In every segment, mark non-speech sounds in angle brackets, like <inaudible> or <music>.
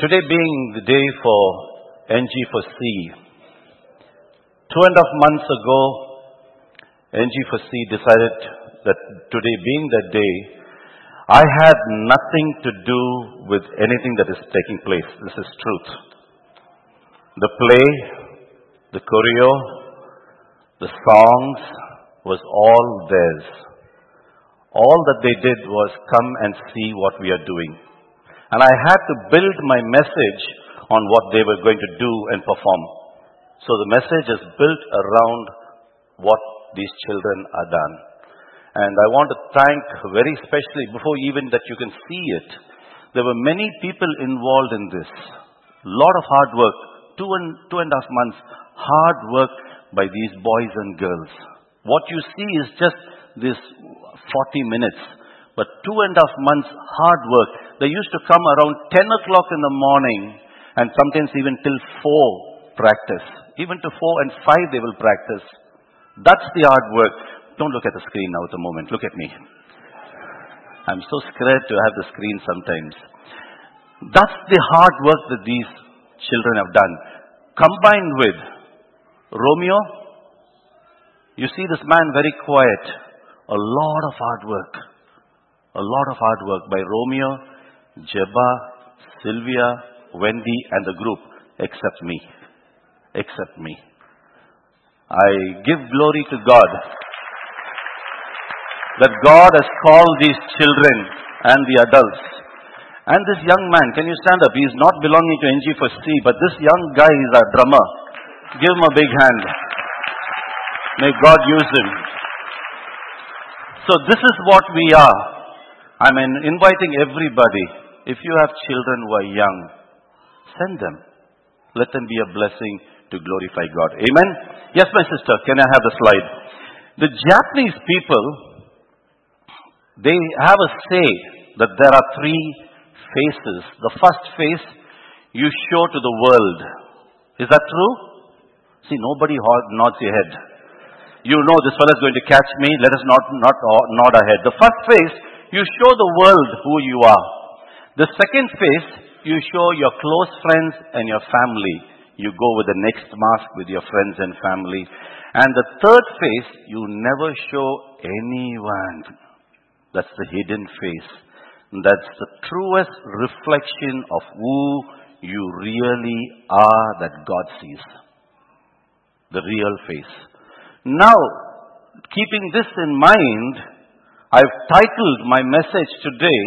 Today being the day for NG for C. Two and a half months ago, NG for C decided that today being that day, I had nothing to do with anything that is taking place. This is truth. The play, the choreo, the songs was all theirs. All that they did was come and see what we are doing. And I had to build my message on what they were going to do and perform. So the message is built around what these children are done. And I want to thank very specially, before even that you can see it, there were many people involved in this. A lot of hard work, two and, two and a half months, hard work by these boys and girls. What you see is just this 40 minutes. But two and a half months hard work. They used to come around 10 o'clock in the morning and sometimes even till 4 practice. Even to 4 and 5 they will practice. That's the hard work. Don't look at the screen now at the moment. Look at me. I'm so scared to have the screen sometimes. That's the hard work that these children have done. Combined with Romeo, you see this man very quiet. A lot of hard work. A lot of hard work by Romeo, Jeba, Sylvia, Wendy, and the group, except me. Except me. I give glory to God that God has called these children and the adults. And this young man, can you stand up? He is not belonging to NG for C, but this young guy is a drummer. Give him a big hand. May God use him. So this is what we are. I mean, inviting everybody. If you have children who are young, send them. Let them be a blessing to glorify God. Amen? Yes, my sister, can I have the slide? The Japanese people, they have a say that there are three faces. The first face you show to the world. Is that true? See, nobody nods your head. You know this fellow is going to catch me. Let us not, not nod our head. The first face, you show the world who you are. The second face, you show your close friends and your family. You go with the next mask with your friends and family. And the third face, you never show anyone. That's the hidden face. That's the truest reflection of who you really are that God sees. The real face. Now, keeping this in mind, I've titled my message today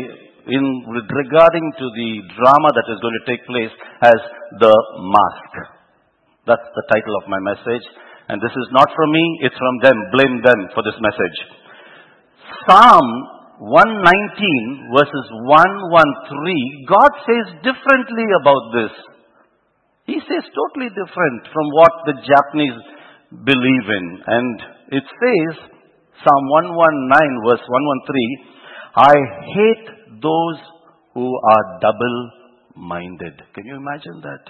in regarding to the drama that is going to take place as The Mask. That's the title of my message. And this is not from me, it's from them. Blame them for this message. Psalm 119 verses 113, God says differently about this. He says totally different from what the Japanese believe in. And it says, Psalm 119 verse 113, I hate those who are double-minded. Can you imagine that?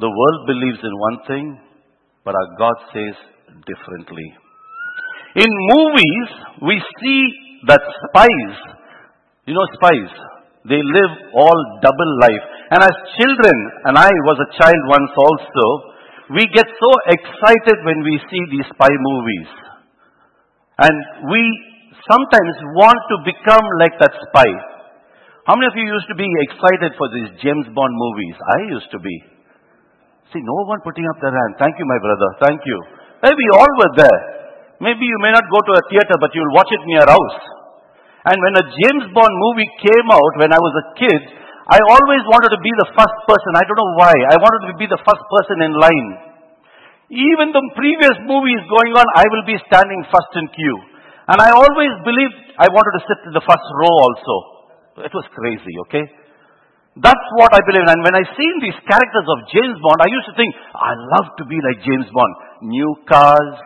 The world believes in one thing, but our God says differently. In movies, we see that spies, you know spies, they live all double life. And as children, and I was a child once also, we get so excited when we see these spy movies. And we sometimes want to become like that spy. How many of you used to be excited for these James Bond movies? I used to be. See, no one putting up their hand. Thank you, my brother. Thank you. Maybe all were there. Maybe you may not go to a theater, but you'll watch it in your house. And when a James Bond movie came out when I was a kid, I always wanted to be the first person. I don't know why. I wanted to be the first person in line. Even the previous movie is going on, I will be standing first in queue. And I always believed I wanted to sit in the first row also. It was crazy, okay? That's what I believe. And when I seen these characters of James Bond, I used to think, I love to be like James Bond. New cars,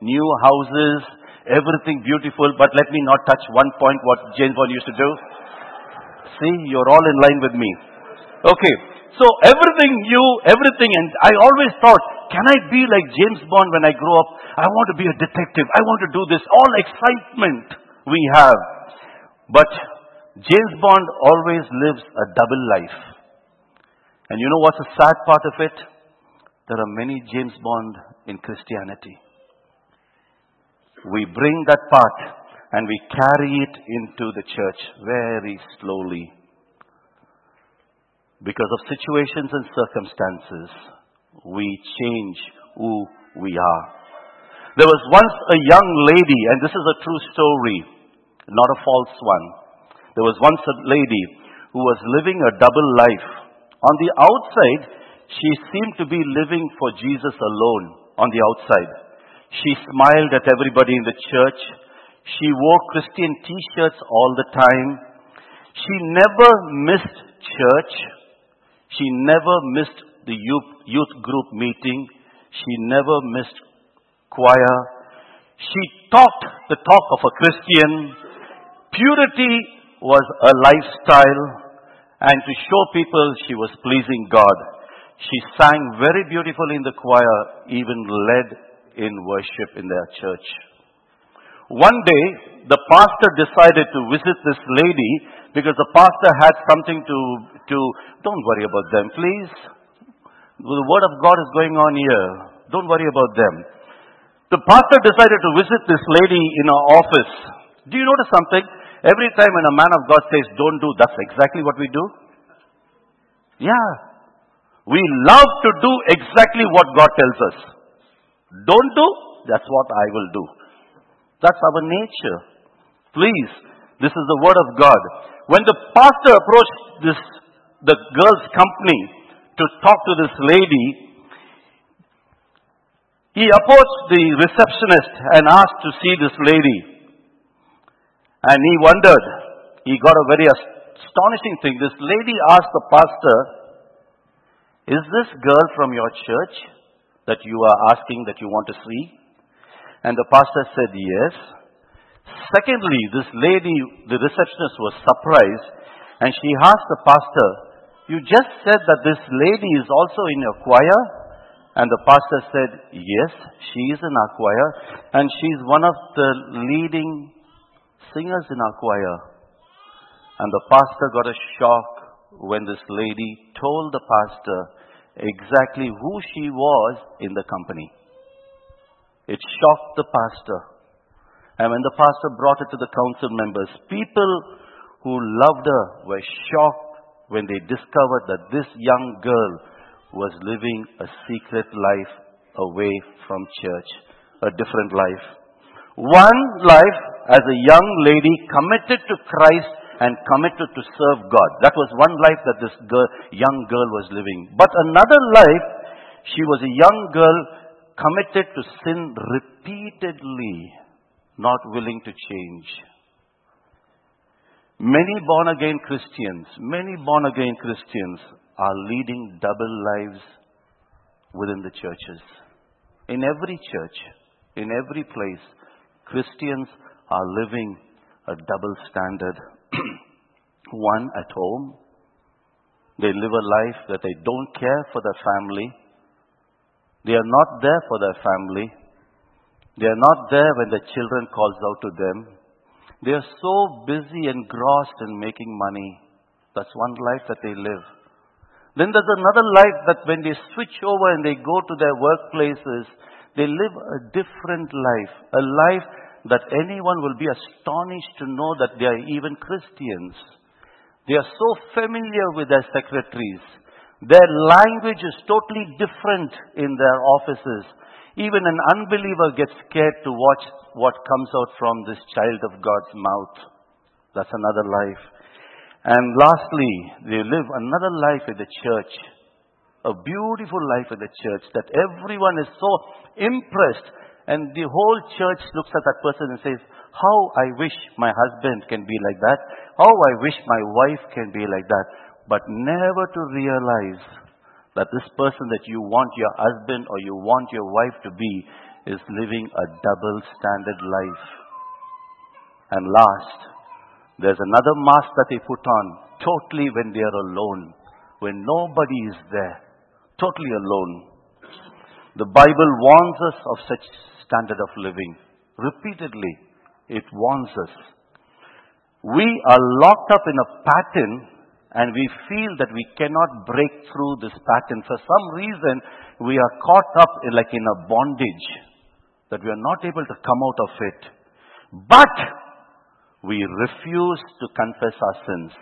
new houses, everything beautiful, but let me not touch one point what James Bond used to do. See, you're all in line with me. Okay, so everything new, everything, and I always thought, can I be like James Bond when I grow up? I want to be a detective. I want to do this. All excitement we have. But James Bond always lives a double life. And you know what's the sad part of it? There are many James Bond in Christianity. We bring that part and we carry it into the church very slowly. Because of situations and circumstances, we change who we are. There was once a young lady, and this is a true story, not a false one. There was once a lady who was living a double life. On the outside, she seemed to be living for Jesus alone on the outside. She smiled at everybody in the church. She wore Christian t-shirts all the time. She never missed church. She never missed the youth, group meeting. She never missed choir. She talked the talk of a Christian. Purity was a lifestyle and to show people she was pleasing God. She sang very beautifully in the choir, even led in worship in their church. One day, the pastor decided to visit this lady because the pastor had something to, to, don't worry about them, please. The word of God is going on here. Don't worry about them. The pastor decided to visit this lady in her office. Do you notice something? Every time when a man of God says, don't do, that's exactly what we do. Yeah. We love to do exactly what God tells us. Don't do, that's what I will do. That's our nature. Please, this is the word of God. When the pastor approached this, the girl's company to talk to this lady, he approached the receptionist and asked to see this lady. And he wondered, he got a very astonishing thing. This lady asked the pastor, Is this girl from your church that you are asking that you want to see? And the pastor said, yes. Secondly, this lady, the receptionist was surprised and she asked the pastor, you just said that this lady is also in your choir? And the pastor said, yes, she is in our choir and she's one of the leading singers in our choir. And the pastor got a shock when this lady told the pastor exactly who she was in the company. It shocked the pastor. And when the pastor brought it to the council members, people who loved her were shocked when they discovered that this young girl was living a secret life away from church, a different life. One life as a young lady committed to Christ and committed to serve God. That was one life that this girl, young girl was living. But another life, she was a young girl committed to sin repeatedly, not willing to change. Many born again Christians, many born again Christians are leading double lives within the churches. In every church, in every place, Christians are living a double standard. <clears throat> One at home, they live a life that they don't care for their family, they are not there for their family. They are not there when the children calls out to them. They are so busy and engrossed in making money. That's one life that they live. Then there's another life that when they switch over and they go to their workplaces, they live a different life. A life that anyone will be astonished to know that they are even Christians. They are so familiar with their secretaries. Their language is totally different in their offices. Even an unbeliever gets scared to watch what comes out from this child of God's mouth. That's another life. And lastly, they live another life in the church. A beautiful life in the church that everyone is so impressed and the whole church looks at that person and says, how I wish my husband can be like that. How I wish my wife can be like that but never to realize that this person that you want your husband or you want your wife to be is living a double standard life. And last, there's another mask that they put on totally when they are alone, when nobody is there, totally alone. The Bible warns us of such standard of living. Repeatedly, it warns us. We are locked up in a pattern and we feel that we cannot break through this pattern. For some reason, we are caught up in like in a bondage that we are not able to come out of it. But we refuse to confess our sins.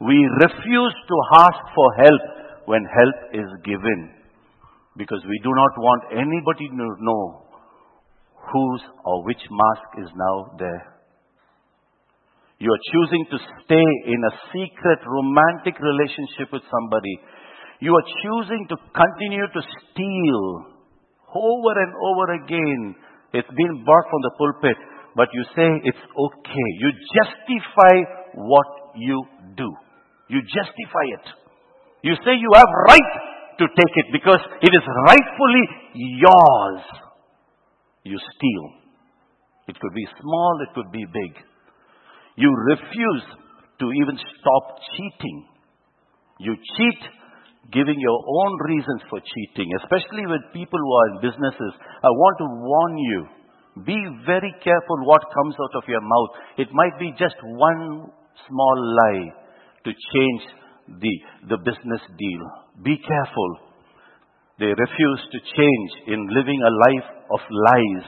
We refuse to ask for help when help is given. Because we do not want anybody to know whose or which mask is now there. You are choosing to stay in a secret romantic relationship with somebody. You are choosing to continue to steal over and over again. It's been brought from the pulpit, but you say it's okay. You justify what you do. You justify it. You say you have right to take it because it is rightfully yours. You steal. It could be small, it could be big. You refuse to even stop cheating. You cheat giving your own reasons for cheating, especially with people who are in businesses. I want to warn you. Be very careful what comes out of your mouth. It might be just one small lie to change the, the business deal. Be careful. They refuse to change in living a life of lies.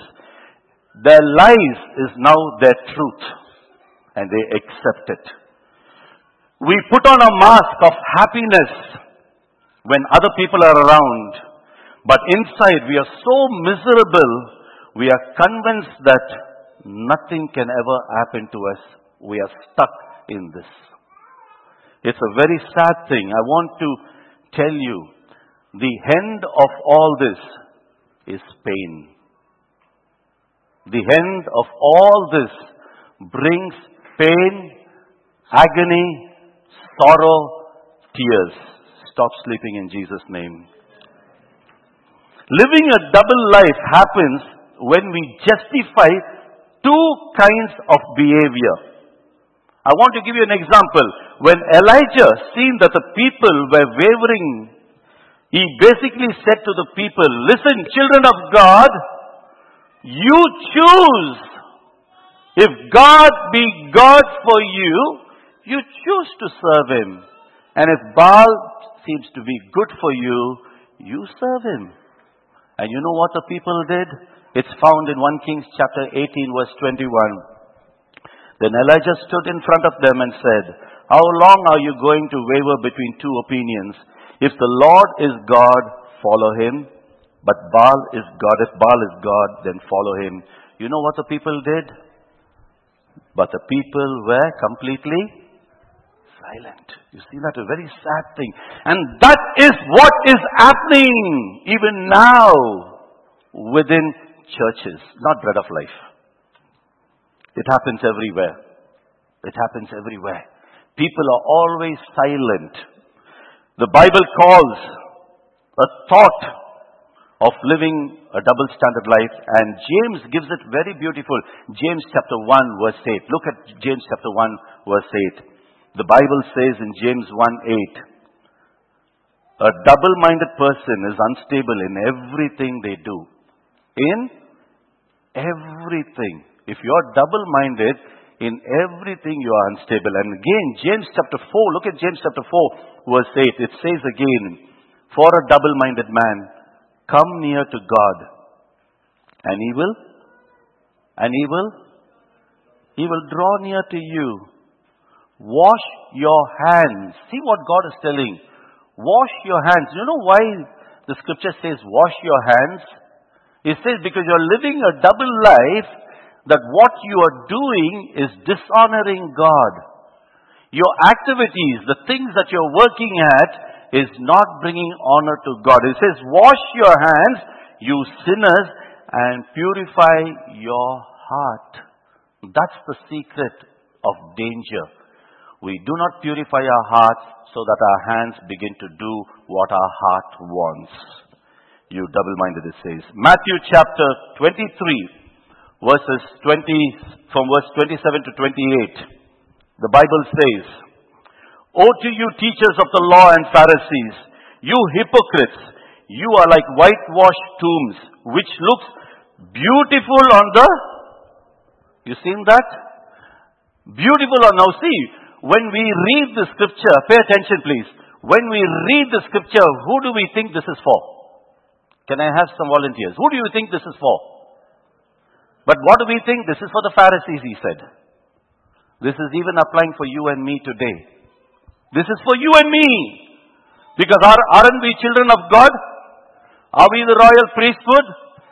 Their lies is now their truth and they accept it. We put on a mask of happiness when other people are around, but inside we are so miserable, we are convinced that nothing can ever happen to us. We are stuck in this. It's a very sad thing. I want to tell you, the end of all this is pain. The end of all this brings pain, agony, sorrow, tears. Stop sleeping in Jesus' name. Living a double life happens when we justify two kinds of behavior. I want to give you an example. When Elijah seen that the people were wavering, he basically said to the people, listen, children of God, you choose if God be God for you, you choose to serve Him. And if Baal seems to be good for you, you serve Him. And you know what the people did? It's found in 1 Kings chapter 18 verse 21. Then Elijah stood in front of them and said, How long are you going to waver between two opinions? If the Lord is God, follow him. But Baal is God. If Baal is God, then follow him. You know what the people did? But the people were completely silent. You see, that a very sad thing. And that is what is happening even now within churches, not bread of life. It happens everywhere. It happens everywhere. People are always silent. The Bible calls a thought of living a double standard life. And James gives it very beautiful. James chapter 1 verse 8. Look at James chapter 1 verse 8. The Bible says in James 1 8, a double-minded person is unstable in everything they do. In everything. If you are double-minded, in everything you are unstable. And again, James chapter 4, look at James chapter 4 verse 8. It says again, for a double-minded man, Come near to God, and He will, and He will, He will draw near to you. Wash your hands. See what God is telling. Wash your hands. You know why the scripture says wash your hands? It says because you're living a double life that what you are doing is dishonoring God. Your activities, the things that you're working at, is not bringing honor to God. It says, wash your hands, you sinners, and purify your heart. That's the secret of danger. We do not purify our hearts so that our hands begin to do what our heart wants. You double-minded, it says. Matthew chapter 23, verses 20, from verse 27 to 28. The Bible says, Woe to you, teachers of the law and Pharisees, you hypocrites! You are like whitewashed tombs, which looks beautiful on the. You seen that? Beautiful on now. See, when we read the scripture, pay attention please. When we read the scripture, who do we think this is for? Can I have some volunteers? Who do you think this is for? But what do we think? This is for the Pharisees, he said. This is even applying for you and me today. This is for you and me. Because are, aren't we children of God? Are we the royal priesthood?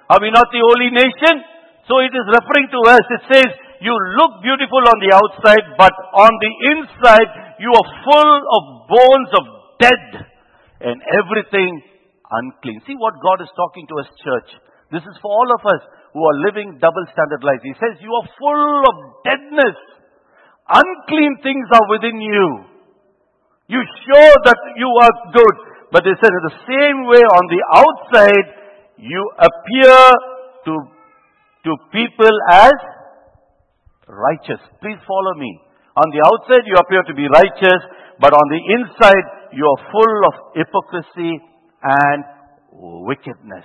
Are we not the holy nation? So it is referring to us. It says, you look beautiful on the outside, but on the inside, you are full of bones of dead and everything unclean. See what God is talking to us, church. This is for all of us who are living double standard lives. He says, You are full of deadness. Unclean things are within you. You show that you are good. But they said, in the same way, on the outside, you appear to, to people as righteous. Please follow me. On the outside, you appear to be righteous, but on the inside, you are full of hypocrisy and wickedness.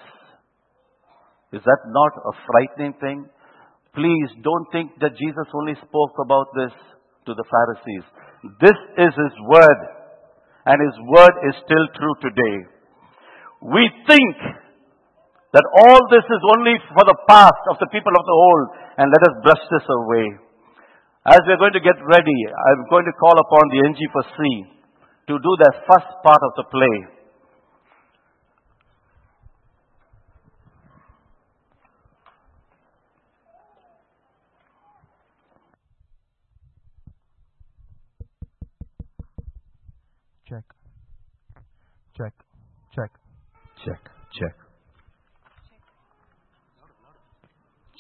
Is that not a frightening thing? Please don't think that Jesus only spoke about this to the Pharisees. This is His Word, and His Word is still true today. We think that all this is only for the past of the people of the old, and let us brush this away. As we're going to get ready, I'm going to call upon the NG for C to do the first part of the play. Check. Check. Check. Check, check.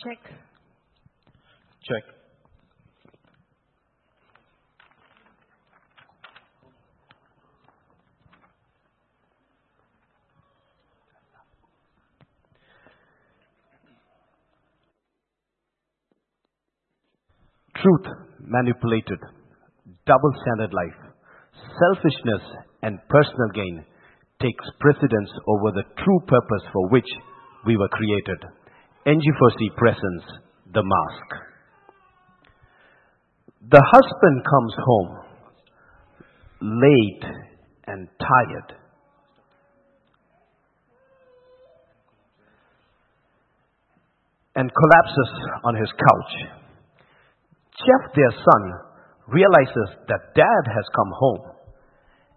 Check. Check. Truth manipulated, double standard life, selfishness and personal gain takes precedence over the true purpose for which we were created. NG4C presents the mask. The husband comes home late and tired. And collapses on his couch. Jeff, their son, realizes that dad has come home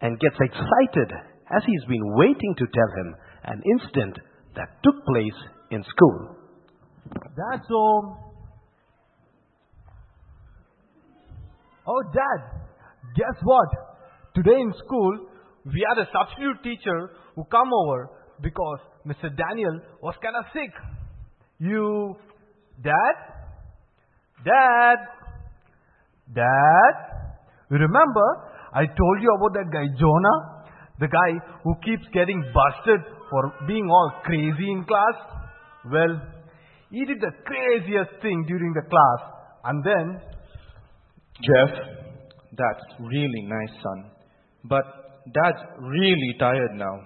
and gets excited as he's been waiting to tell him an incident that took place in school. That's all. Oh, Dad, guess what? Today in school, we had a substitute teacher who come over because Mr. Daniel was kind of sick. You, Dad? Dad? Dad? Remember I told you about that guy Jonah? The guy who keeps getting busted for being all crazy in class? Well, he did the craziest thing during the class and then Jeff, that's really nice, son. But dad's really tired now.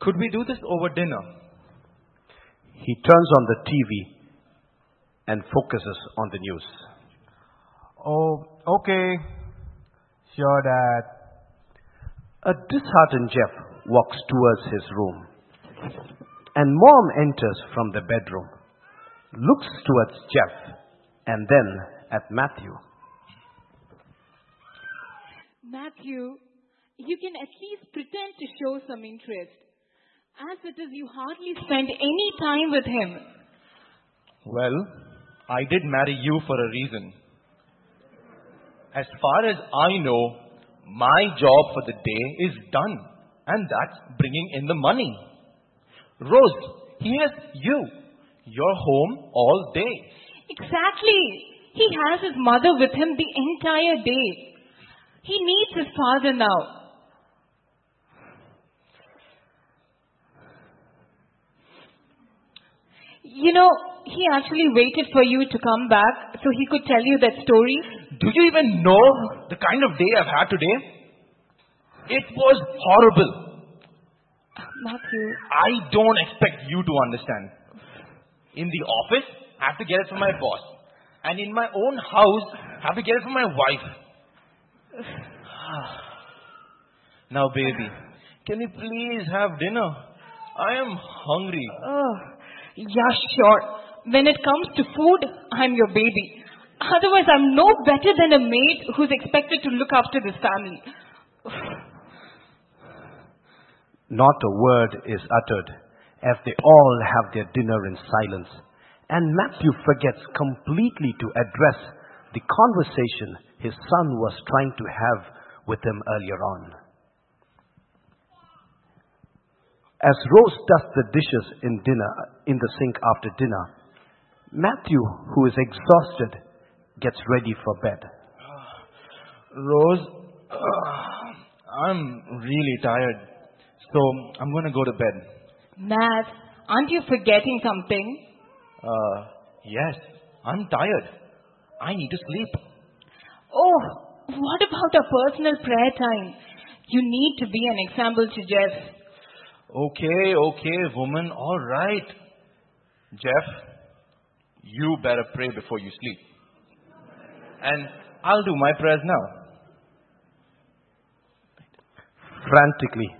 Could we do this over dinner? He turns on the TV and focuses on the news. Oh, okay. Sure, Dad. A disheartened Jeff walks towards his room. And mom enters from the bedroom, looks towards Jeff, and then at Matthew. Matthew, you can at least pretend to show some interest. As it is, you hardly spend any time with him. Well, I did marry you for a reason. As far as I know, my job for the day is done, and that's bringing in the money. Rose, here's you. You're home all day. Exactly. He has his mother with him the entire day. He needs his father now. You know, he actually waited for you to come back so he could tell you that story. Do you even know the kind of day I've had today? It was horrible. Matthew, I don't expect you to understand. In the office, I have to get it from my boss. And in my own house, I have to get it from my wife. <sighs> Now, baby, can we please have dinner? I am hungry. Oh, yeah, sure. When it comes to food, I'm your baby. Otherwise, I'm no better than a maid who's expected to look after this family. Not a word is uttered as they all have their dinner in silence. And Matthew forgets completely to address the conversation his son was trying to have with him earlier on. As Rose does the dishes in dinner in the sink after dinner, Matthew, who is exhausted, gets ready for bed. Rose, I'm really tired. So I'm going to go to bed. Matt, aren't you forgetting something? Uh, yes, I'm tired. I need to sleep. Oh, what about a personal prayer time? You need to be an example to Jeff. Okay, okay, woman, all right. Jeff, you better pray before you sleep. And I'll do my prayers now. Frantically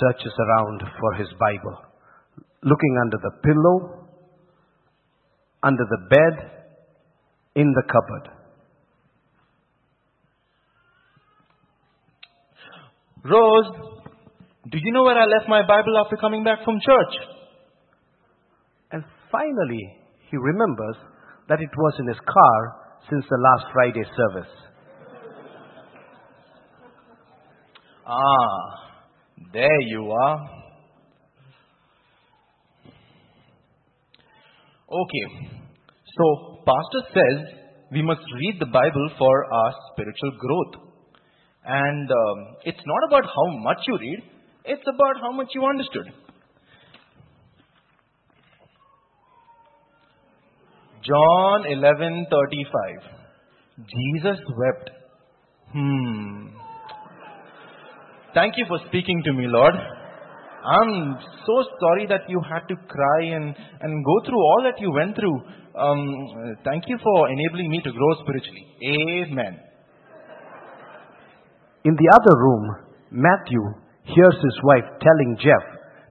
searches around for his Bible, looking under the pillow, under the bed, in the cupboard. Rose, do you know where I left my Bible after coming back from church? And finally, he remembers that it was in his car since the last Friday service. Ah, there you are. Okay, so Pastor says we must read the Bible for our spiritual growth. And um, it's not about how much you read, it's about how much you understood. John 11:35 Jesus wept. Hmm. Thank you for speaking to me, Lord. I'm so sorry that you had to cry and, and go through all that you went through. Um, thank you for enabling me to grow spiritually. Amen. In the other room, Matthew hears his wife telling Jeff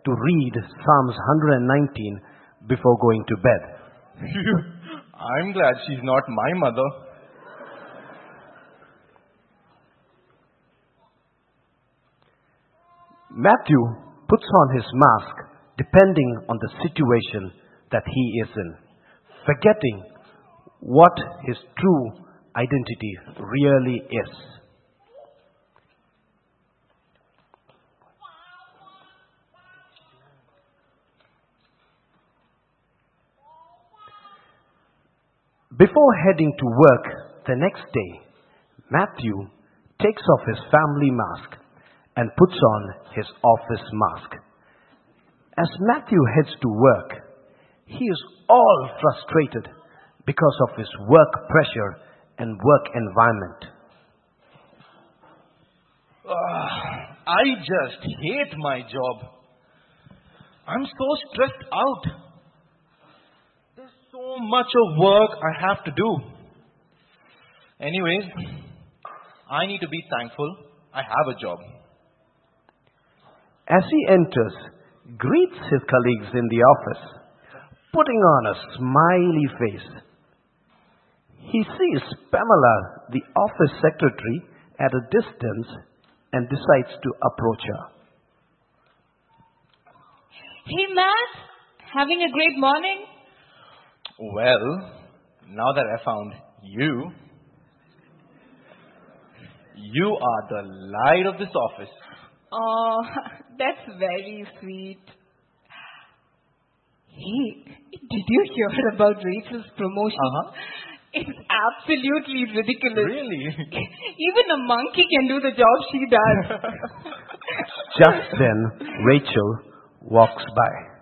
to read Psalms 119 before going to bed. <laughs> I'm glad she's not my mother. Matthew puts on his mask depending on the situation that he is in, forgetting what his true identity really is. Before heading to work the next day, Matthew takes off his family mask and puts on his office mask. As Matthew heads to work, he is all frustrated because of his work pressure and work environment. Ah, I just hate my job. I'm so stressed out. There's so much of work I have to do. Anyways, I need to be thankful I have a job. As he enters, greets his colleagues in the office, putting on a smiley face. He sees Pamela, the office secretary, at a distance and decides to approach her. Hey, Matt, having a great morning? Well, now that I found you, you are the light of this office. Oh, <laughs> that's very sweet. Hey, did you hear about Rachel's promotion? Uh-huh. It's absolutely ridiculous. Really? <laughs> Even a monkey can do the job she does. <laughs> Just then, Rachel walks by.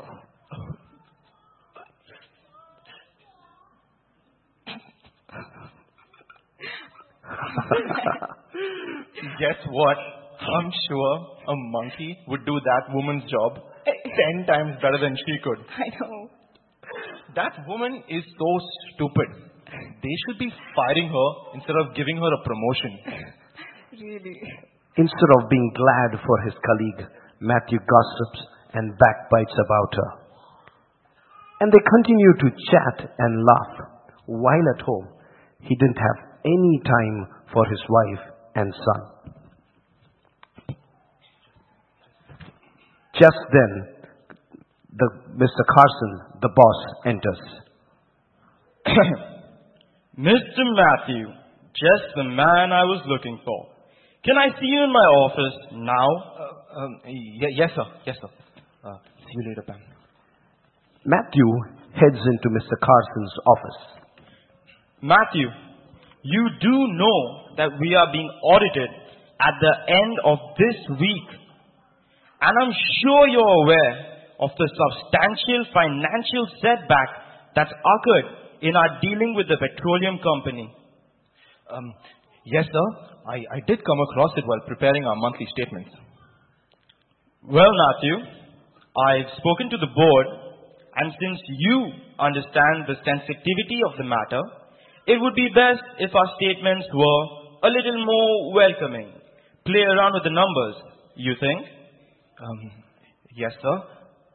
<laughs> Guess what? I'm sure a monkey would do that woman's job ten times better than she could. <laughs> I know. That woman is so stupid. they should be firing her instead of giving her a promotion. <laughs> Really. Instead of being glad for his colleague, Matthew gossips and backbites about her. And they continue to chat and laugh, while at home he didn't have any time for his wife and son. Just then, the, Mr. Carson, the boss, enters. <coughs> Mr. Matthew, just the man I was looking for. Can I see you in my office now? Uh, um, ye- yes, sir. Yes, sir. Uh, see you later, Pam. Matthew heads into Mr. Carson's office. Matthew, you do know that we are being audited at the end of this week. And I'm sure you're aware of the substantial financial setback that's occurred in our dealing with the petroleum company. Um, yes, sir. I, I did come across it while preparing our monthly statements. Well, Matthew, I've spoken to the board, and since you understand the sensitivity of the matter, it would be best if our statements were a little more welcoming. Play around with the numbers, you think? Um, yes, sir.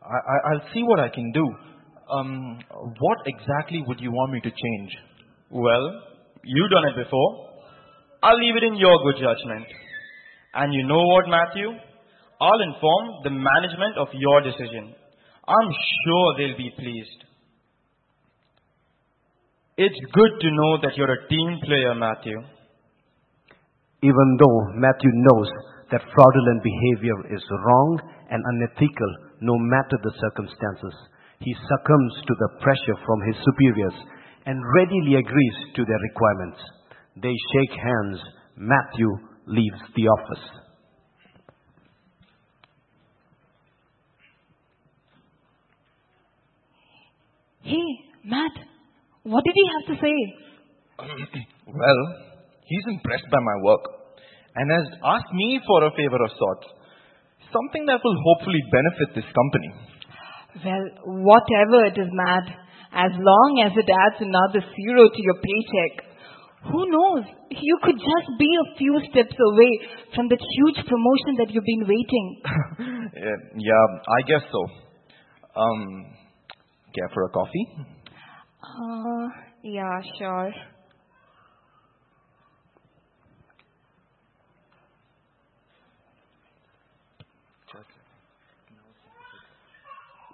I, I, I'll see what I can do. Um, what exactly would you want me to change? Well, you've done it before. I'll leave it in your good judgment. And you know what, Matthew? I'll inform the management of your decision. I'm sure they'll be pleased. It's good to know that you're a team player, Matthew. Even though Matthew knows that fraudulent behavior is wrong and unethical no matter the circumstances, he succumbs to the pressure from his superiors and readily agrees to their requirements. They shake hands. Matthew leaves the office. Hey, Matt, what did he have to say? <clears throat> well, he's impressed by my work and has asked me for a favor of sorts. Something that will hopefully benefit this company. Well, whatever it is, Matt, as long as it adds another zero to your paycheck, who knows? You could just be a few steps away from that huge promotion that you've been waiting. <laughs> yeah, yeah, I guess so. Um, care for a coffee? Uh, yeah, sure.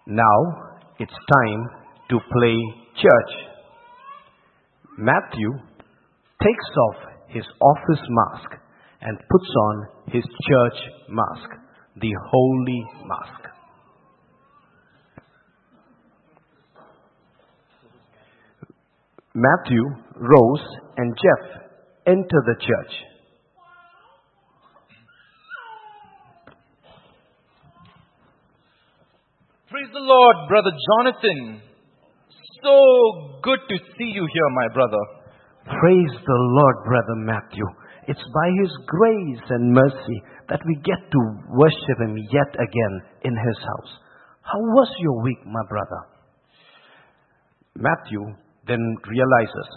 Now it's time to play church. Matthew takes off his office mask and puts on his church mask, the holy mask. Matthew, Rose, and Jeff enter the church. Praise the Lord, Brother Jonathan. So good to see you here, my brother. Praise the Lord, Brother Matthew. It's by His grace and mercy that we get to worship Him yet again in His house. How was your week, my brother? Matthew then realizes,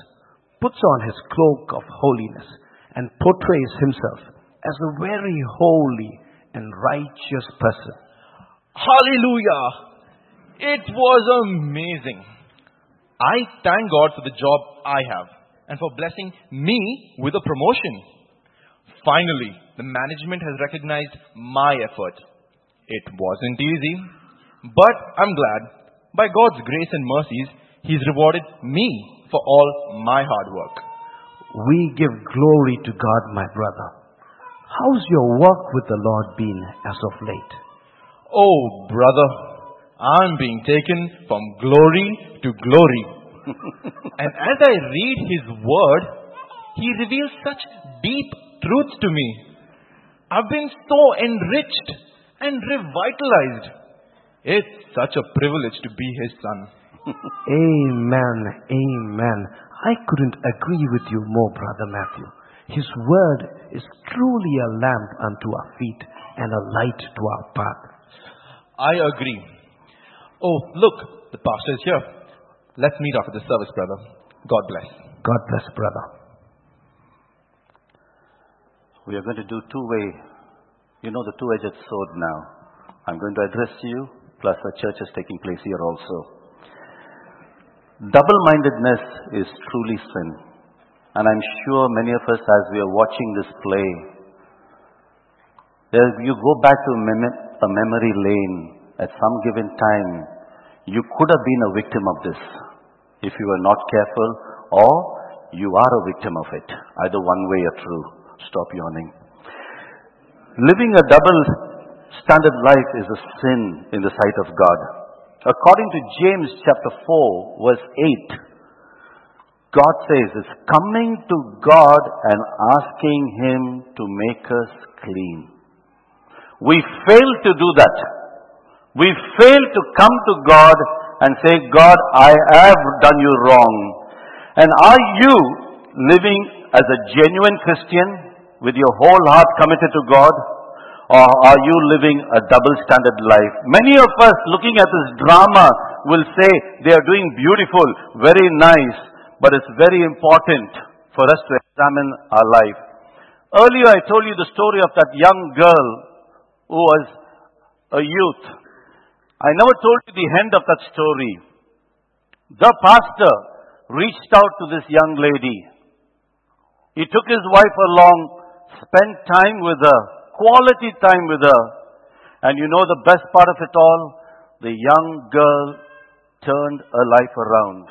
puts on his cloak of holiness, and portrays himself as a very holy and righteous person. Hallelujah! It was amazing. I thank God for the job I have and for blessing me with a promotion. Finally, the management has recognized my effort. It wasn't easy, but I'm glad. By God's grace and mercies, He's rewarded me for all my hard work. We give glory to God, my brother. How's your work with the Lord been as of late? Oh, brother, I'm being taken from glory to glory. <laughs> and as I read His Word, He reveals such deep truths to me. I've been so enriched and revitalized. It's such a privilege to be His son. Amen. Amen. I couldn't agree with you more, Brother Matthew. His word is truly a lamp unto our feet and a light to our path. I agree. Oh, look, the pastor is here. Let's meet after the service, brother. God bless. God bless, brother. We are going to do two-way, you know the two-edged sword now. I'm going to address you, plus a church is taking place here also. Double-mindedness is truly sin. And I'm sure many of us, as we are watching this play, you go back to a a memory lane at some given time. You could have been a victim of this if you were not careful, or you are a victim of it. Either one way or true. Stop yawning. Living a double standard life is a sin in the sight of God. According to James chapter 4, verse 8, God says it's coming to God and asking Him to make us clean. We fail to do that. We fail to come to God and say, God, I have done you wrong. And are you living as a genuine Christian with your whole heart committed to God? Or are you living a double standard life? Many of us looking at this drama will say they are doing beautiful, very nice, but it's very important for us to examine our life. Earlier I told you the story of that young girl who was a youth. I never told you the end of that story. The pastor reached out to this young lady. He took his wife along, spent time with her, quality time with her. And you know the best part of it all? The young girl turned her life around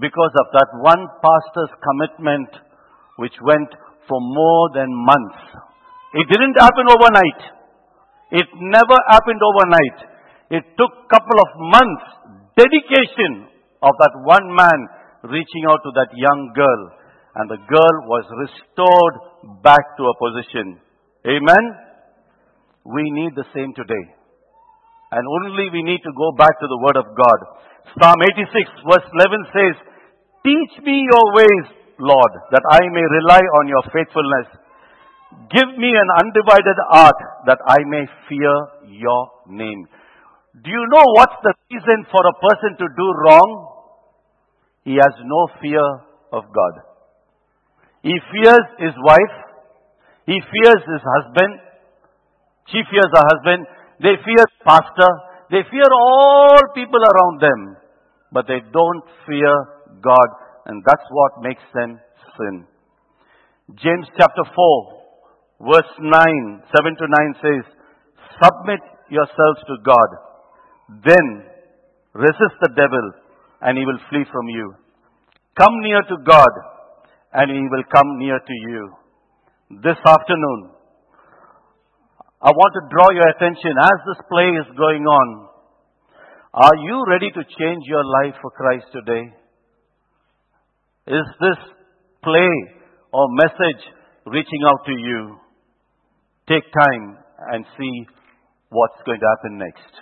because of that one pastor's commitment which went for more than months. It didn't happen overnight. It never happened overnight. It took couple of months dedication of that one man reaching out to that young girl and the girl was restored back to a position. Amen. We need the same today. And only we need to go back to the word of God. Psalm 86 verse 11 says, Teach me your ways, Lord, that I may rely on your faithfulness. Give me an undivided heart that I may fear your name. Do you know what's the reason for a person to do wrong? He has no fear of God. He fears his wife. He fears his husband. She fears her husband. They fear pastor. They fear all people around them. But they don't fear God. And that's what makes them sin. James chapter 4, verse 9, 7 to 9 says, Submit yourselves to God. Then resist the devil and he will flee from you. Come near to God and he will come near to you. This afternoon, I want to draw your attention as this play is going on. Are you ready to change your life for Christ today? Is this play or message reaching out to you? Take time and see what's going to happen next.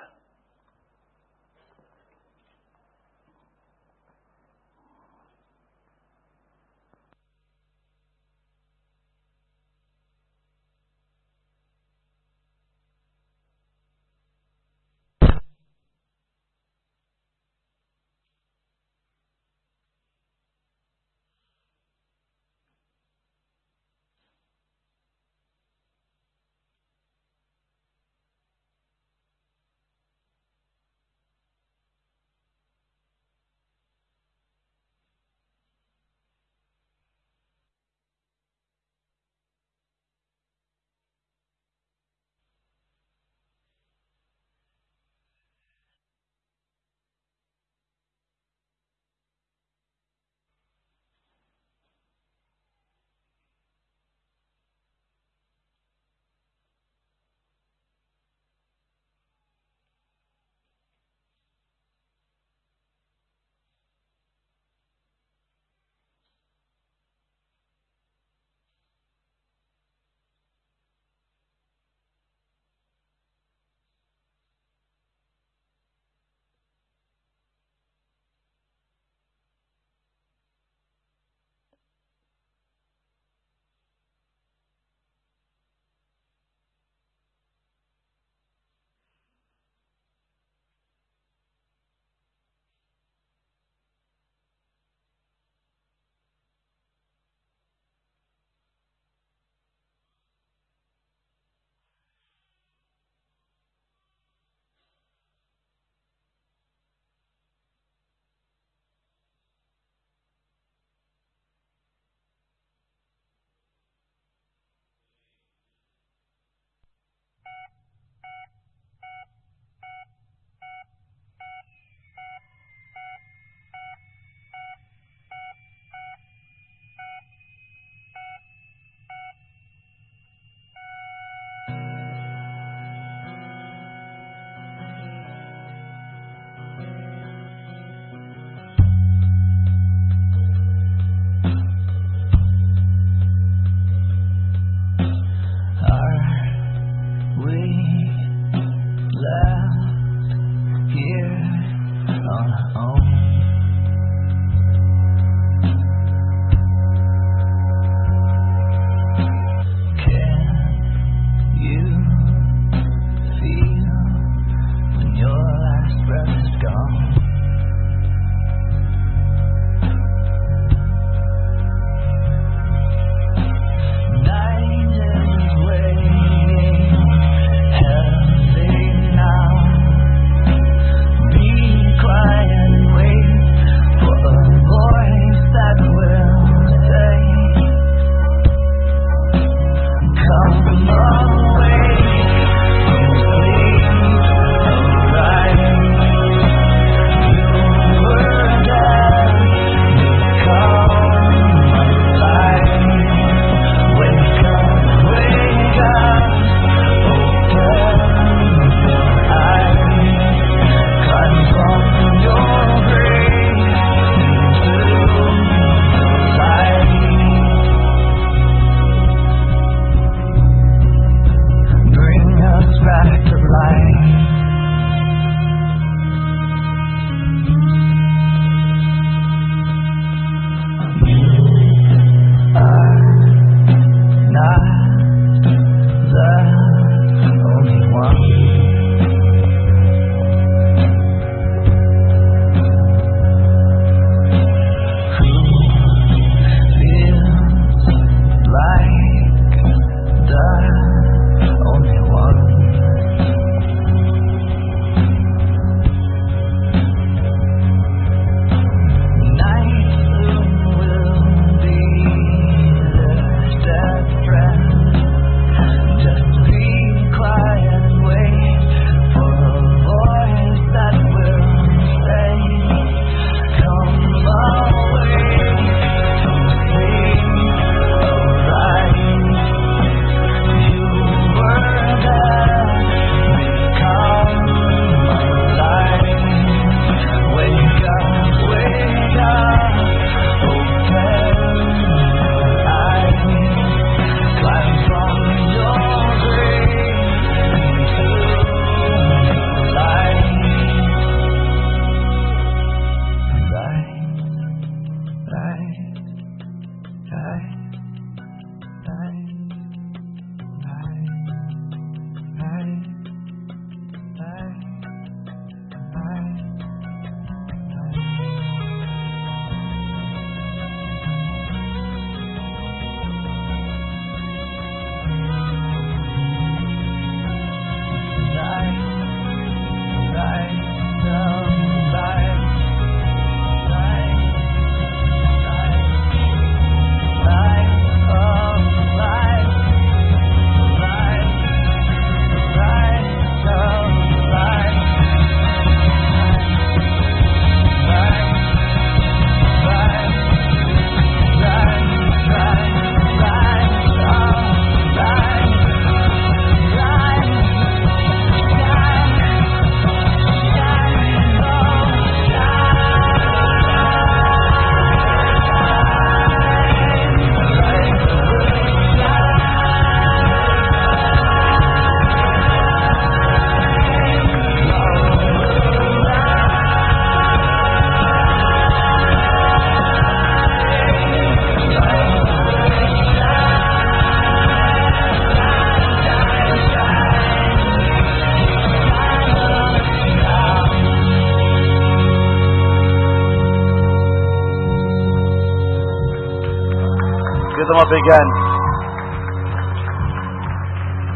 Hand.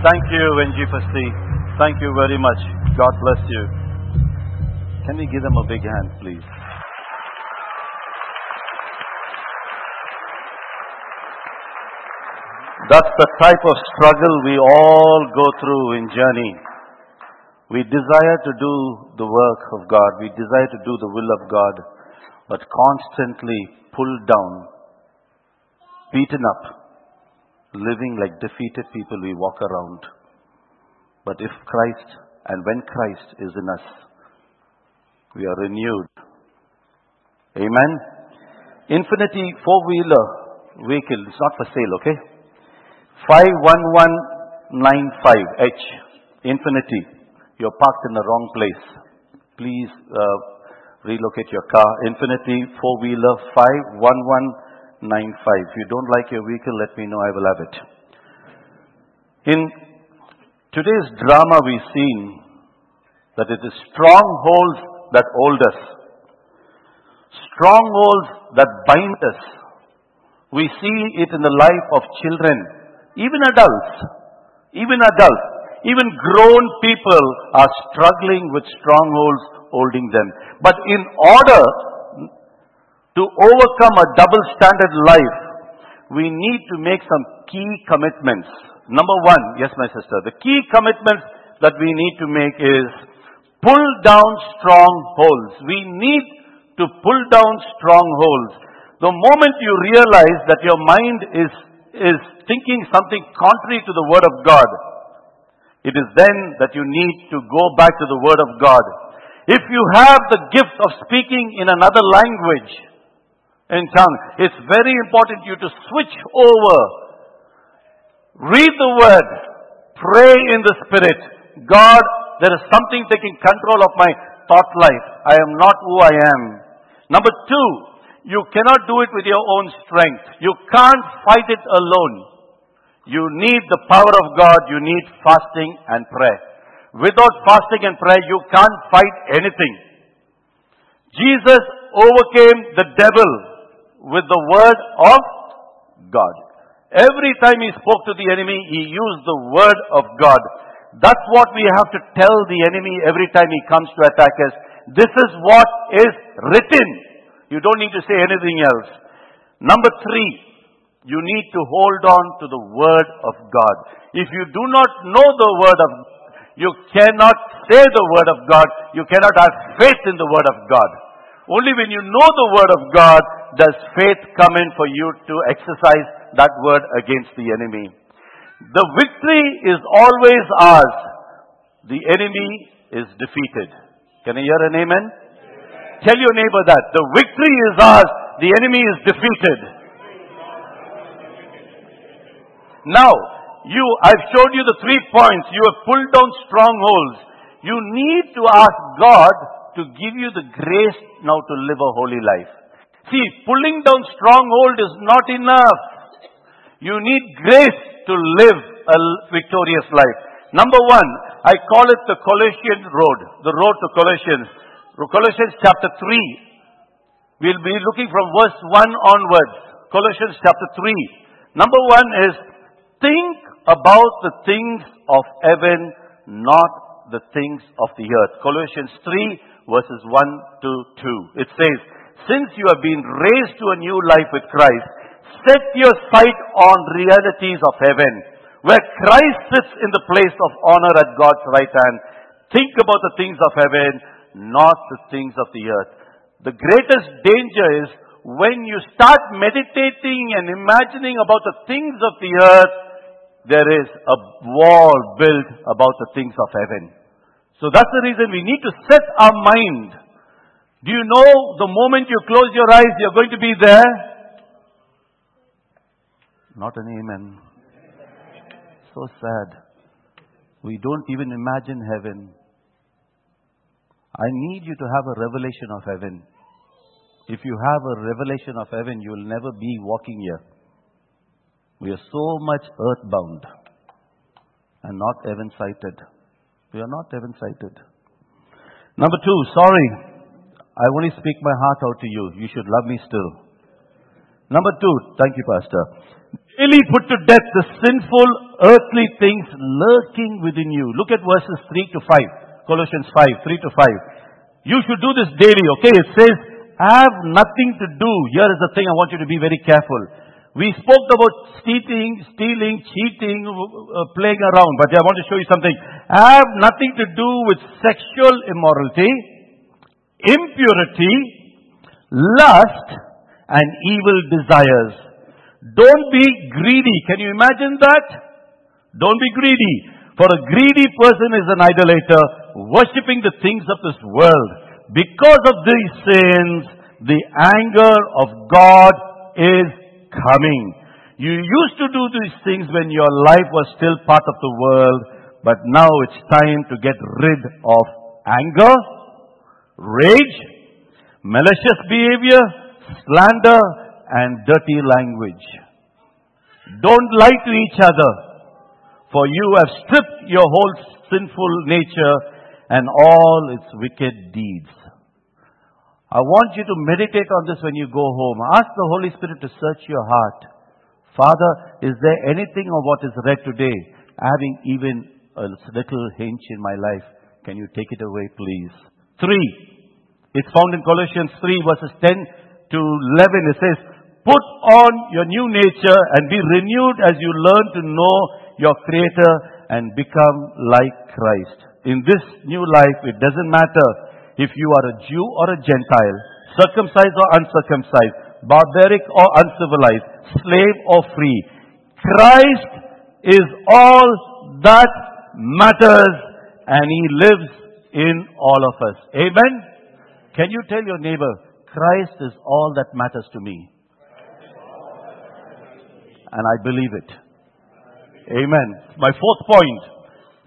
Thank you, NG4C. Thank you very much. God bless you. Can we give them a big hand, please? That's the type of struggle we all go through in journey. We desire to do the work of God. We desire to do the will of God, but constantly pulled down, beaten up, living like defeated people we walk around. But if Christ and when Christ is in us, we are renewed. Amen. Infiniti four wheeler vehicle, it's not for sale, okay? 51195H, Infiniti. You're parked in the wrong place. Please uh, relocate your car. Infiniti four wheeler 51195. If you don't like your vehicle, let me know. I will have it. In today's drama, we've seen that it is strongholds that hold us, strongholds that bind us. We see it in the life of children, even adults, even adults, even grown people are struggling with strongholds holding them. But in order to overcome a double standard life, we need to make some key commitments. Number one, yes, my sister, the key commitments that we need to make is pull down strongholds. We need to pull down strongholds. The moment you realize that your mind is, is thinking something contrary to the Word of God, it is then that you need to go back to the Word of God. If you have the gift of speaking in another language, in tongue, it's very important you to switch over. Read the Word. Pray in the Spirit. God, there is something taking control of my thought life. I am not who I am. Number two, you cannot do it with your own strength. You can't fight it alone. You need the power of God. You need fasting and prayer. Without fasting and prayer, you can't fight anything. Jesus overcame the devil with the word of God. Every time he spoke to the enemy, he used the word of God. That's what we have to tell the enemy every time he comes to attack us. This is what is written. You don't need to say anything else. Number three, you need to hold on to the word of God. If you do not know the word of God, you cannot say the word of God. You cannot have faith in the word of God. Only when you know the word of God does faith come in for you to exercise that word against the enemy. The victory is always ours. The enemy is defeated. Can I hear an amen? Tell your neighbor that. The victory is ours. The enemy is defeated. Now, you, I've showed you the three points. You have pulled down strongholds. You need to ask God to give you the grace now to live a holy life. See, pulling down stronghold is not enough. You need grace to live a victorious life. Number one, I call it the Colossian road, the road to Colossians. Colossians chapter 3. We'll be looking from verse 1 onwards. Colossians chapter 3. Number one is think about the things of heaven, not the things of the earth. Colossians 3 verses 1 to 2. It says, since you have been raised to a new life with Christ, set your sight on realities of heaven, where Christ sits in the place of honor at God's right hand. Think about the things of heaven, not the things of the earth. The greatest danger is when you start meditating and imagining about the things of the earth, there is a wall built about the things of heaven. So that's the reason we need to set our mind. Do you know the moment you close your eyes, you're going to be there? Not an amen. So sad. We don't even imagine heaven. I need you to have a revelation of heaven. If you have a revelation of heaven, you will never be walking here. We are so much earthbound and not heaven sighted. We are not heaven sighted. Number two, sorry. I only speak my heart out to you. You should love me still. Number two, thank you, Pastor. Daily put to death the sinful earthly things lurking within you. Look at verses 3 to 5. Colossians 5, 3 to 5. You should do this daily, okay? It says, have nothing to do. Here is the thing I want you to be very careful. We spoke about stealing, stealing, cheating, uh, playing around, but I want to show you something. I Have nothing to do with sexual immorality, impurity, lust, and evil desires. Don't be greedy. Can you imagine that? Don't be greedy. For a greedy person is an idolater, worshipping the things of this world. Because of these sins, the anger of God is coming. You used to do these things when your life was still part of the world, but now it's time to get rid of anger, rage, malicious behavior, slander, and dirty language. Don't lie to each other, for you have stripped your whole sinful nature and all its wicked deeds. I want you to meditate on this when you go home. Ask the Holy Spirit to search your heart. Father, is there anything of what is read today having even a little hinge in my life? Can you take it away, please? Three. It's found in Colossians 3 verses 10 to 11. It says, Put on your new nature and be renewed as you learn to know your Creator and become like Christ. In this new life, it doesn't matter if you are a Jew or a Gentile, circumcised or uncircumcised, barbaric or uncivilized, slave or free. Christ is all that matters and He lives in all of us. Amen? Can you tell your neighbor, Christ is all that matters to me? And I believe it. Amen. My fourth point.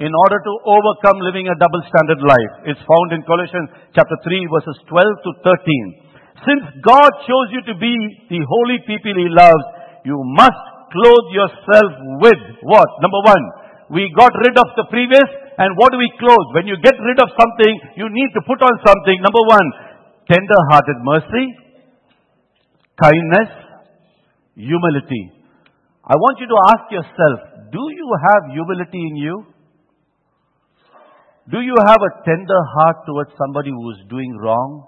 In order to overcome living a double standard life, it's found in Colossians chapter 3 verses 12 to 13. Since God chose you to be the holy people He loves, you must clothe yourself with what? Number one, we got rid of the previous, and what do we clothe? When you get rid of something, you need to put on something. Number one, tender hearted mercy, kindness, humility. I want you to ask yourself, do you have humility in you? Do you have a tender heart towards somebody who is doing wrong?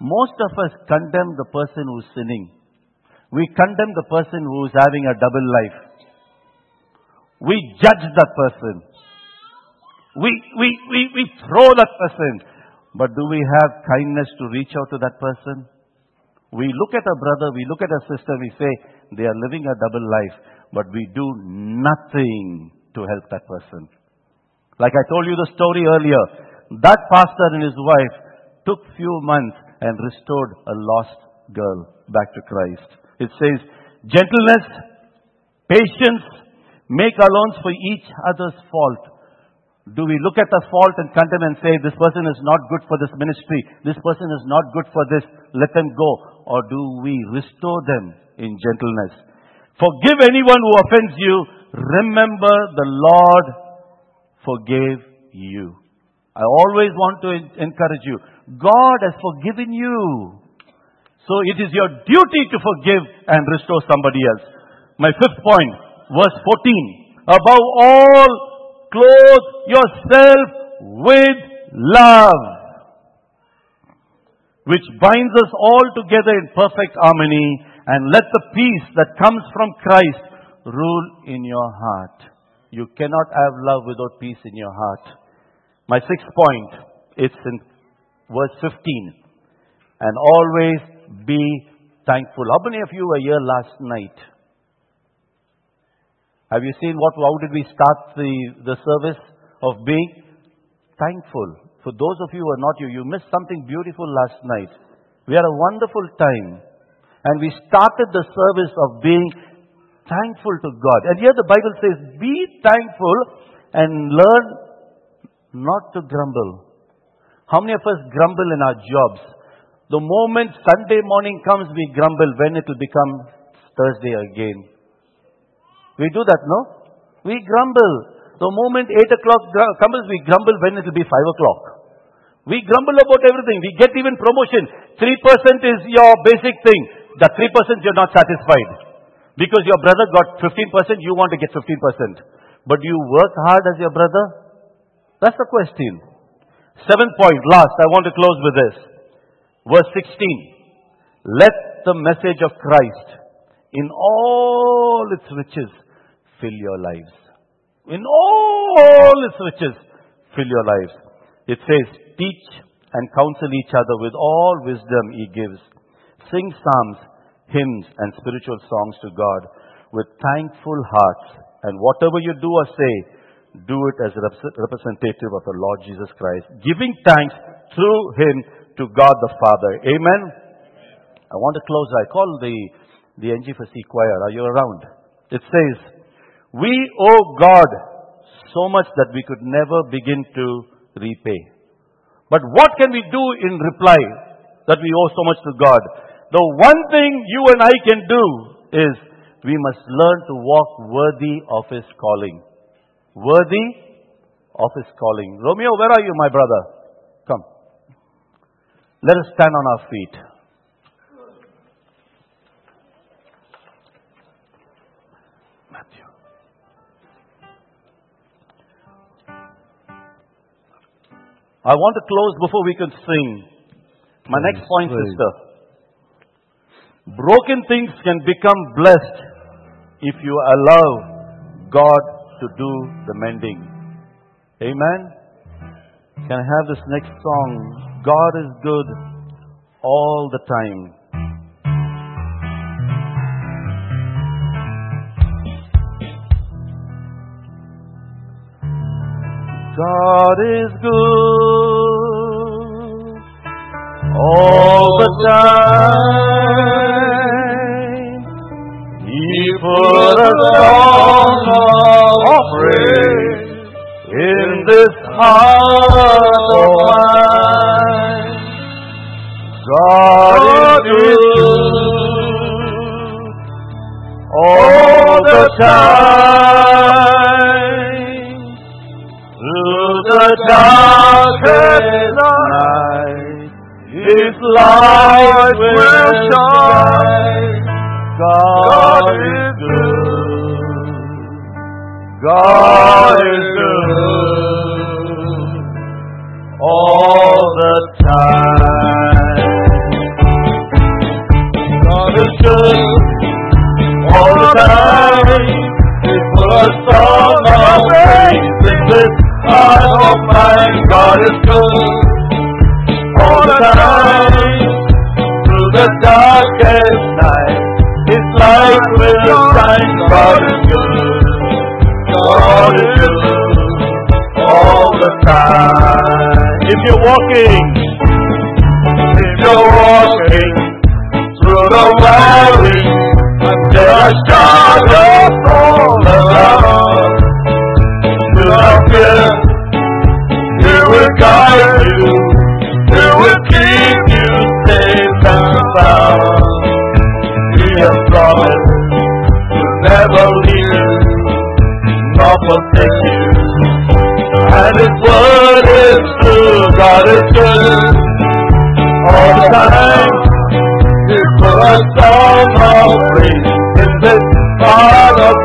Most of us condemn the person who's sinning. We condemn the person who is having a double life. We judge that person. We, we, we, we throw that person. But do we have kindness to reach out to that person? We look at a brother, we look at a sister, we say, they are living a double life, but we do nothing to help that person. Like I told you the story earlier, that pastor and his wife took few months and restored a lost girl back to Christ. It says, gentleness, patience, make allowance for each other's fault. Do we look at the fault and condemn and say, this person is not good for this ministry, this person is not good for this, let them go? Or do we restore them in gentleness? Forgive anyone who offends you. Remember the Lord forgave you. I always want to encourage you. God has forgiven you. So it is your duty to forgive and restore somebody else. My fifth point, verse 14. Above all, clothe yourself with love which binds us all together in perfect harmony, and let the peace that comes from Christ rule in your heart. You cannot have love without peace in your heart. My sixth point, it's in verse 15. And always be thankful. How many of you were here last night? Have you seen what, how did we start the, the service of being thankful? For those of you who are not you, you missed something beautiful last night. We had a wonderful time. And we started the service of being thankful to God. And here the Bible says, be thankful and learn not to grumble. How many of us grumble in our jobs? The moment Sunday morning comes, we grumble when it will become Thursday again. We do that, no? We grumble. The moment 8 o'clock comes, we grumble when it will be 5 o'clock. We grumble about everything. We get even promotion. 3% is your basic thing. The 3% you're not satisfied. Because your brother got 15%, you want to get 15%. But do you work hard as your brother? That's the question. Seventh point, last, I want to close with this. Verse 16. Let the message of Christ in all its riches fill your lives. In all its riches fill your lives. It says, teach and counsel each other with all wisdom he gives. Sing psalms, hymns, and spiritual songs to God with thankful hearts. And whatever you do or say, do it as a representative of the Lord Jesus Christ, giving thanks through him to God the Father. Amen. I want to close. I call the, the NG4C choir. Are you around? It says, We owe God so much that we could never begin to repay. But what can we do in reply? that we owe so much to God. The one thing you and I can do is we must learn to walk worthy of His calling. Worthy of His calling. Romeo, where are you, my brother? Come. Let us stand on our feet. Matthew. I want to close before we can sing. My next point, sister. Broken things can become blessed if you allow God to do the mending. Amen. Can I have this next song? God is good all the time. God is good all the time. Put a song of praise in this heart of mine. God is good all the time. Through the darkest night, His light will shine. God is good. God is good all the time. God is good all the time. He put song of praise in this heart of mine. God is good all the time. Through the darkest night, will shine. All the time. If you're walking, if you're walking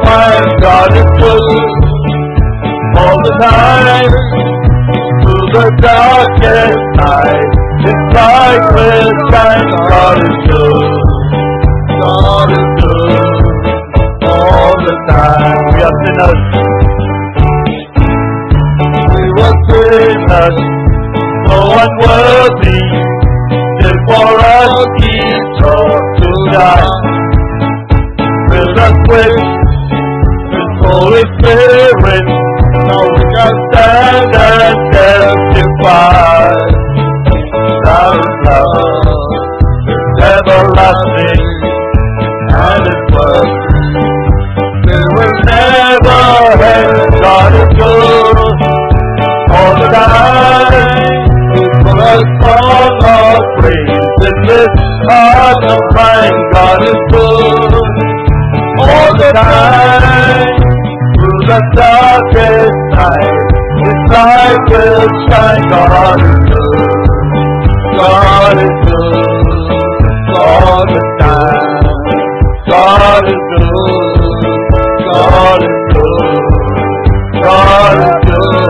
mine. God is good all the time. Through the darkest night, His light will shine. God God is good. God is good all the time. God is good. God is good. God is good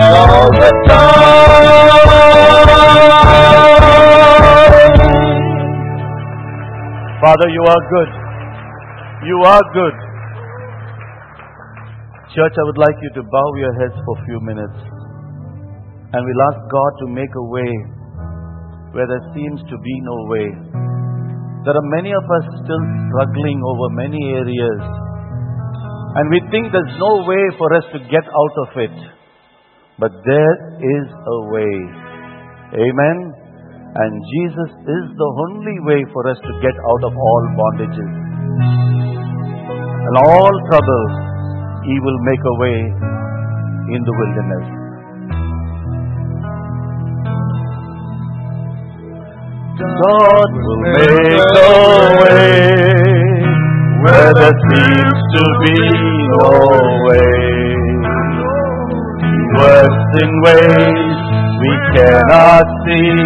all the time. Father, you are good. You are good. Church, I would like you to bow your heads for a few minutes. And we'll ask God to make a way where there seems to be no way. There are many of us still struggling over many areas. And we think there's no way for us to get out of it. But there is a way. Amen. And Jesus is the only way for us to get out of all bondages and all troubles. He will make a way in the wilderness. God will make a way where there seems to be no way. Works in ways we cannot see.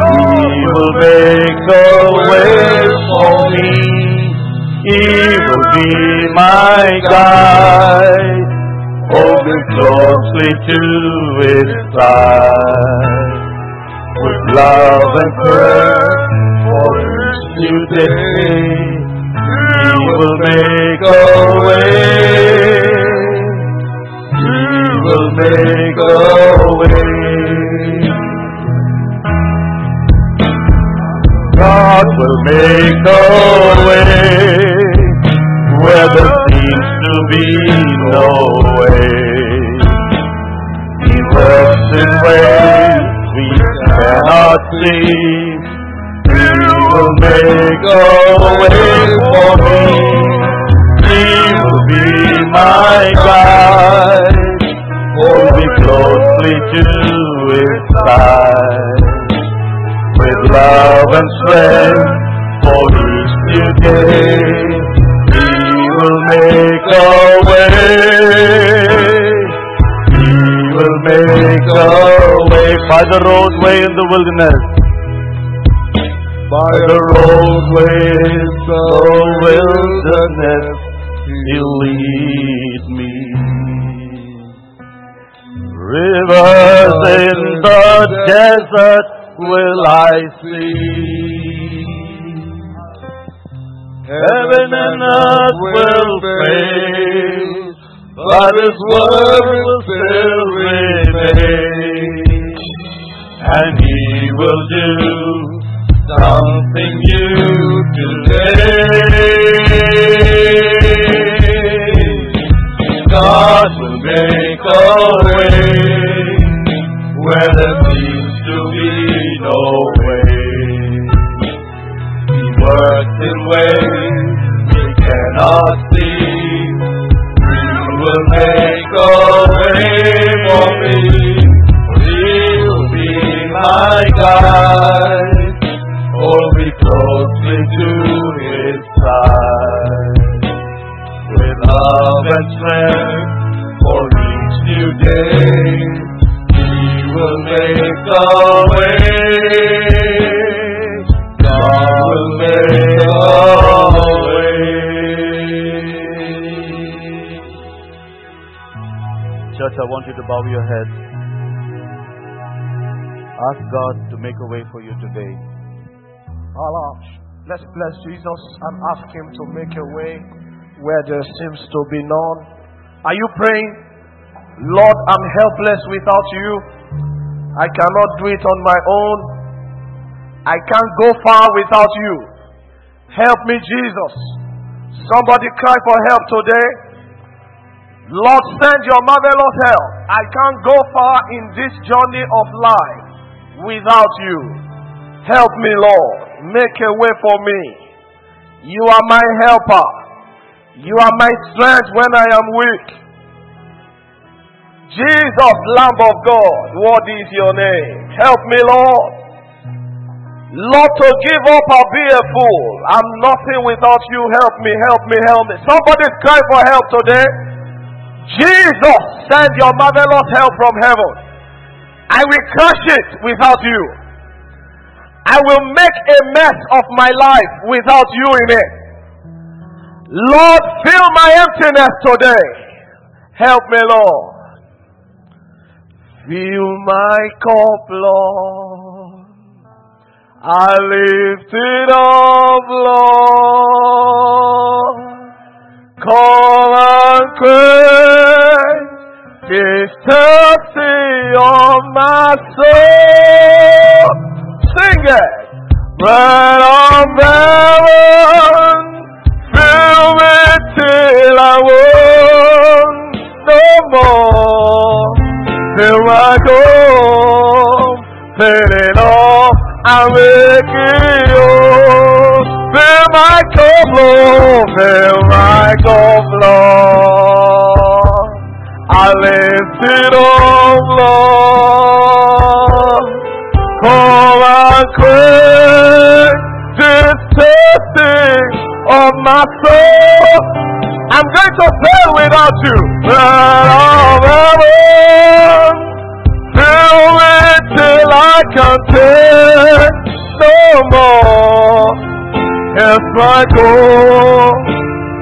He will make a way for me. He will be my guide. Hold me closely to his side. With love and prayer for each new day, he will make a way. He will make a way. God will make a way where there seems to be no way. He works in ways cannot see. He will make a way for me. He will be my guide. Hold me closely to his side with love and strength for each new day. He will make a way. He will make a by the roadway in the wilderness. By the roadway in the wilderness, He'll lead me. Rivers in the desert will I see. Heaven and earth will fade, but His word will still remain. And He will do something new today. God will make a way where there seems to be no way. He works in ways to bow your head. Ask God to make a way for you today. Allah, let's bless Jesus and ask Him to make a way where there seems to be none. Are you praying? Lord, I'm helpless without you. I cannot do it on my own. I can't go far without you. Help me, Jesus. Somebody cry for help today. Lord, send your marvelous help. I can't go far in this journey of life without you. Help me, Lord. Make a way for me. You are my helper. You are my strength when I am weak. Jesus, Lamb of God, what is your name? Help me, Lord. Lord, to give up, I'll be a fool. I'm nothing without you. Help me, help me, help me. Somebody's crying for help today. Jesus, send your marvelous help from heaven. I will crush it without you. I will make a mess of my life without you in it. Lord, fill my emptiness today. Help me, Lord. Fill my cup, Lord. I lift it up, Lord. Come and quench this thirsty of my soul. Sing it. Bread of heaven, fill me till I want no more. Till I go, fill it and make it yours. Fill my cup, Lord. Fill my cup, Lord. I lift it up, Lord. Come and quit this testing of my soul. I'm going to fail without you. But I'll fill it till I can take no more. Here's my goal,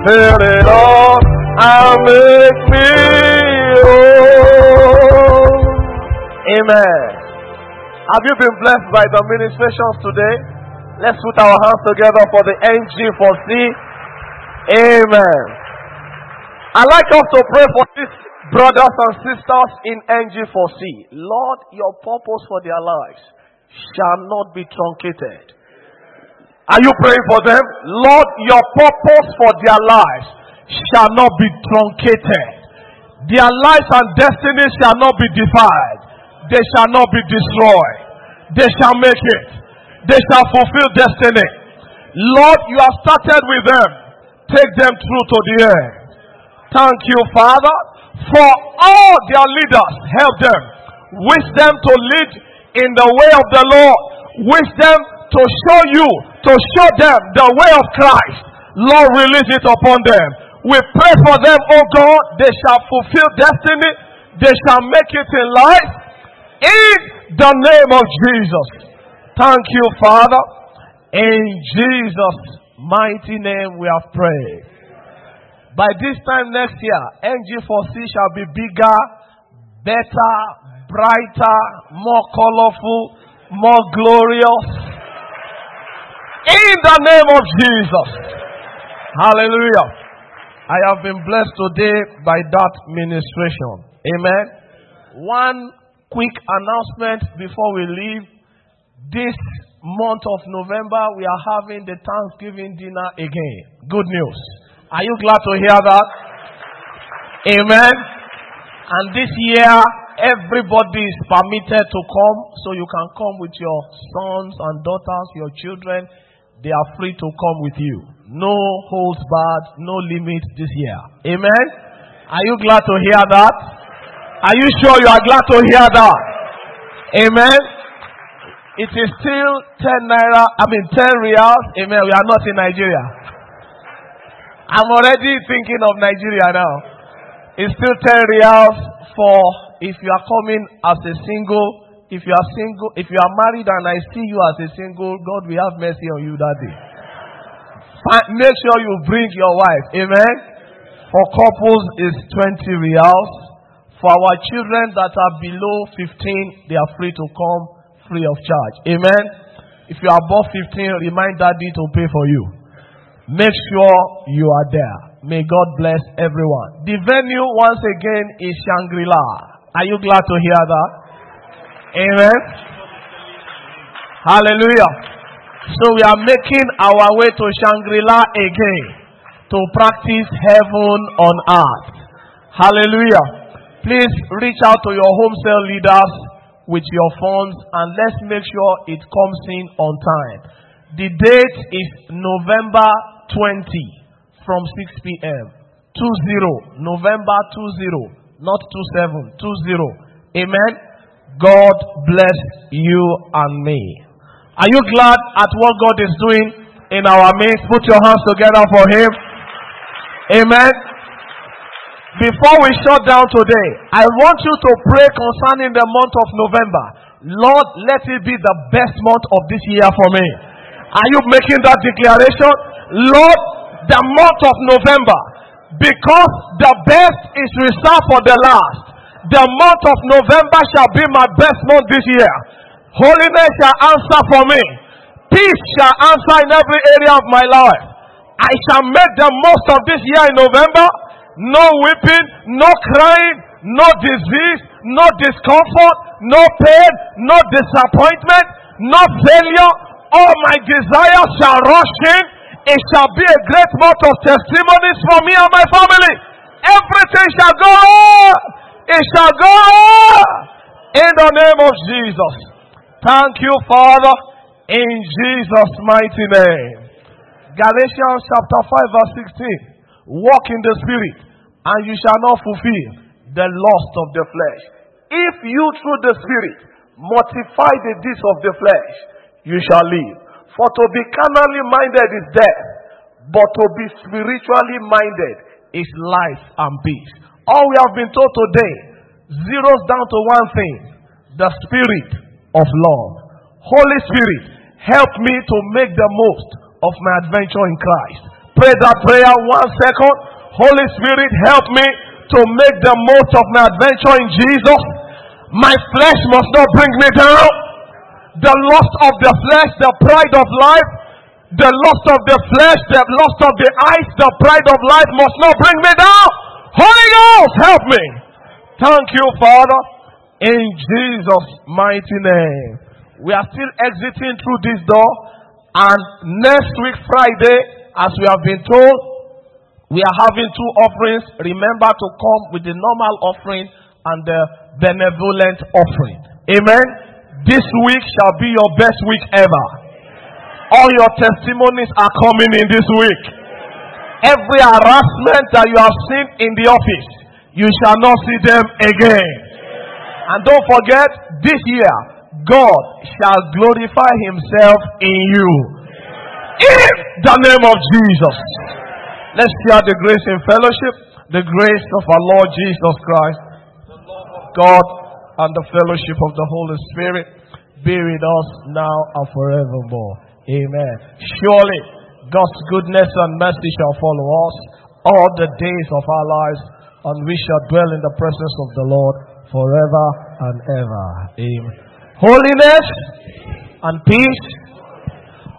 fill it all and make me whole. Amen. Have you been blessed by the ministrations today? Let's put our hands together for the NG4C. Amen. I'd like us to pray for these brothers and sisters in NG4C. Lord, your purpose for their lives shall not be truncated. Are you praying for them? Lord, your purpose for their lives shall not be truncated. Their lives and destiny shall not be defiled. They shall not be destroyed. They shall make it. They shall fulfill destiny. Lord, you have started with them. Take them through to the end. Thank you, Father, for all their leaders. Help them. Wish them to lead in the way of the Lord. Wish them to show you, to show them the way of Christ. Lord, release it upon them. We pray for them, oh God. They shall fulfill destiny. They shall make it in life. In the name of Jesus. Thank you, Father. In Jesus' mighty name we have prayed. By this time next year, NG4C shall be bigger, better, brighter, more colorful, more glorious. In the name of Jesus. Hallelujah. I have been blessed today by that ministration. Amen. One quick announcement before we leave. This month of November, we are having the Thanksgiving dinner again. Good news. Are you glad to hear that? Amen. And this year, everybody is permitted to come, so you can come with your sons and daughters, your children. They are free to come with you. No holds barred, no limit this year. Amen. Are you glad to hear that? Are you sure you are glad to hear that? Amen. It is still 10 naira, I mean 10 reals. Amen. We are not in Nigeria. I'm already thinking of Nigeria now. It's still 10 reals for if you are coming as a single. If you are single, if you are married and I see you as a single, God will have mercy on you that day. Make sure you bring your wife. Amen. For couples is 20 reals. For our children that are below 15, they are free to come free of charge. Amen. If you are above 15, remind daddy to pay for you. Make sure you are there. May God bless everyone. The venue once again is Shangri-La. Are you glad to hear that? Amen. Hallelujah. So we are making our way to Shangri-La again to practice heaven on earth. Hallelujah. Please reach out to your home cell leaders with your funds and let's make sure it comes in on time. The date is November 20 from 6 p.m. 20 November 20 not 27 20 Amen. God bless you and me. Are you glad at what God is doing in our midst? Put your hands together for Him. Amen. Before we shut down today, I want you to pray concerning the month of November. Lord, let it be the best month of this year for me. Are you making that declaration? Lord, the month of November, because the best is reserved for the last. The month of November shall be my best month this year. Holiness shall answer for me. Peace shall answer in every area of my life. I shall make the most of this year in November. No weeping, no crying, no disease, no discomfort, no pain, no disappointment, no failure. All my desires shall rush in. It shall be a great month of testimonies for me and my family. Everything shall go on. It shall go. In the name of Jesus. Thank you, Father, in Jesus' mighty name. Galatians chapter 5, verse 16. Walk in the Spirit, and you shall not fulfill the lust of the flesh. If you, through the Spirit, mortify the deeds of the flesh, you shall live. For to be carnally minded is death, but to be spiritually minded is life and peace. All we have been told today zeroes down to one thing the spirit of love. Holy Spirit, help me to make the most of my adventure in Christ. Pray that prayer one second. Holy Spirit, help me to make the most of my adventure in Jesus. My flesh must not bring me down. The lust of the flesh, the pride of life, the lust of the flesh, the lust of the eyes, the pride of life must not bring me down. Holy Ghost, help me. Thank you, Father, in Jesus' mighty name. We are still exiting through this door, and next week, Friday, as we have been told, we are having two offerings. Remember to come with the normal offering and the benevolent offering. Amen. This week shall be your best week ever. All your testimonies are coming in this week. Every harassment that you have seen in the office, you shall not see them again. And don't forget, this year, God shall glorify Himself in you. In the name of Jesus. Let's share the grace in fellowship. The grace of our Lord Jesus Christ, God, and the fellowship of the Holy Spirit be with us now and forevermore. Amen. Surely God's goodness and mercy shall follow us all the days of our lives, and we shall dwell in the presence of the Lord forever and ever. Amen. Holiness and peace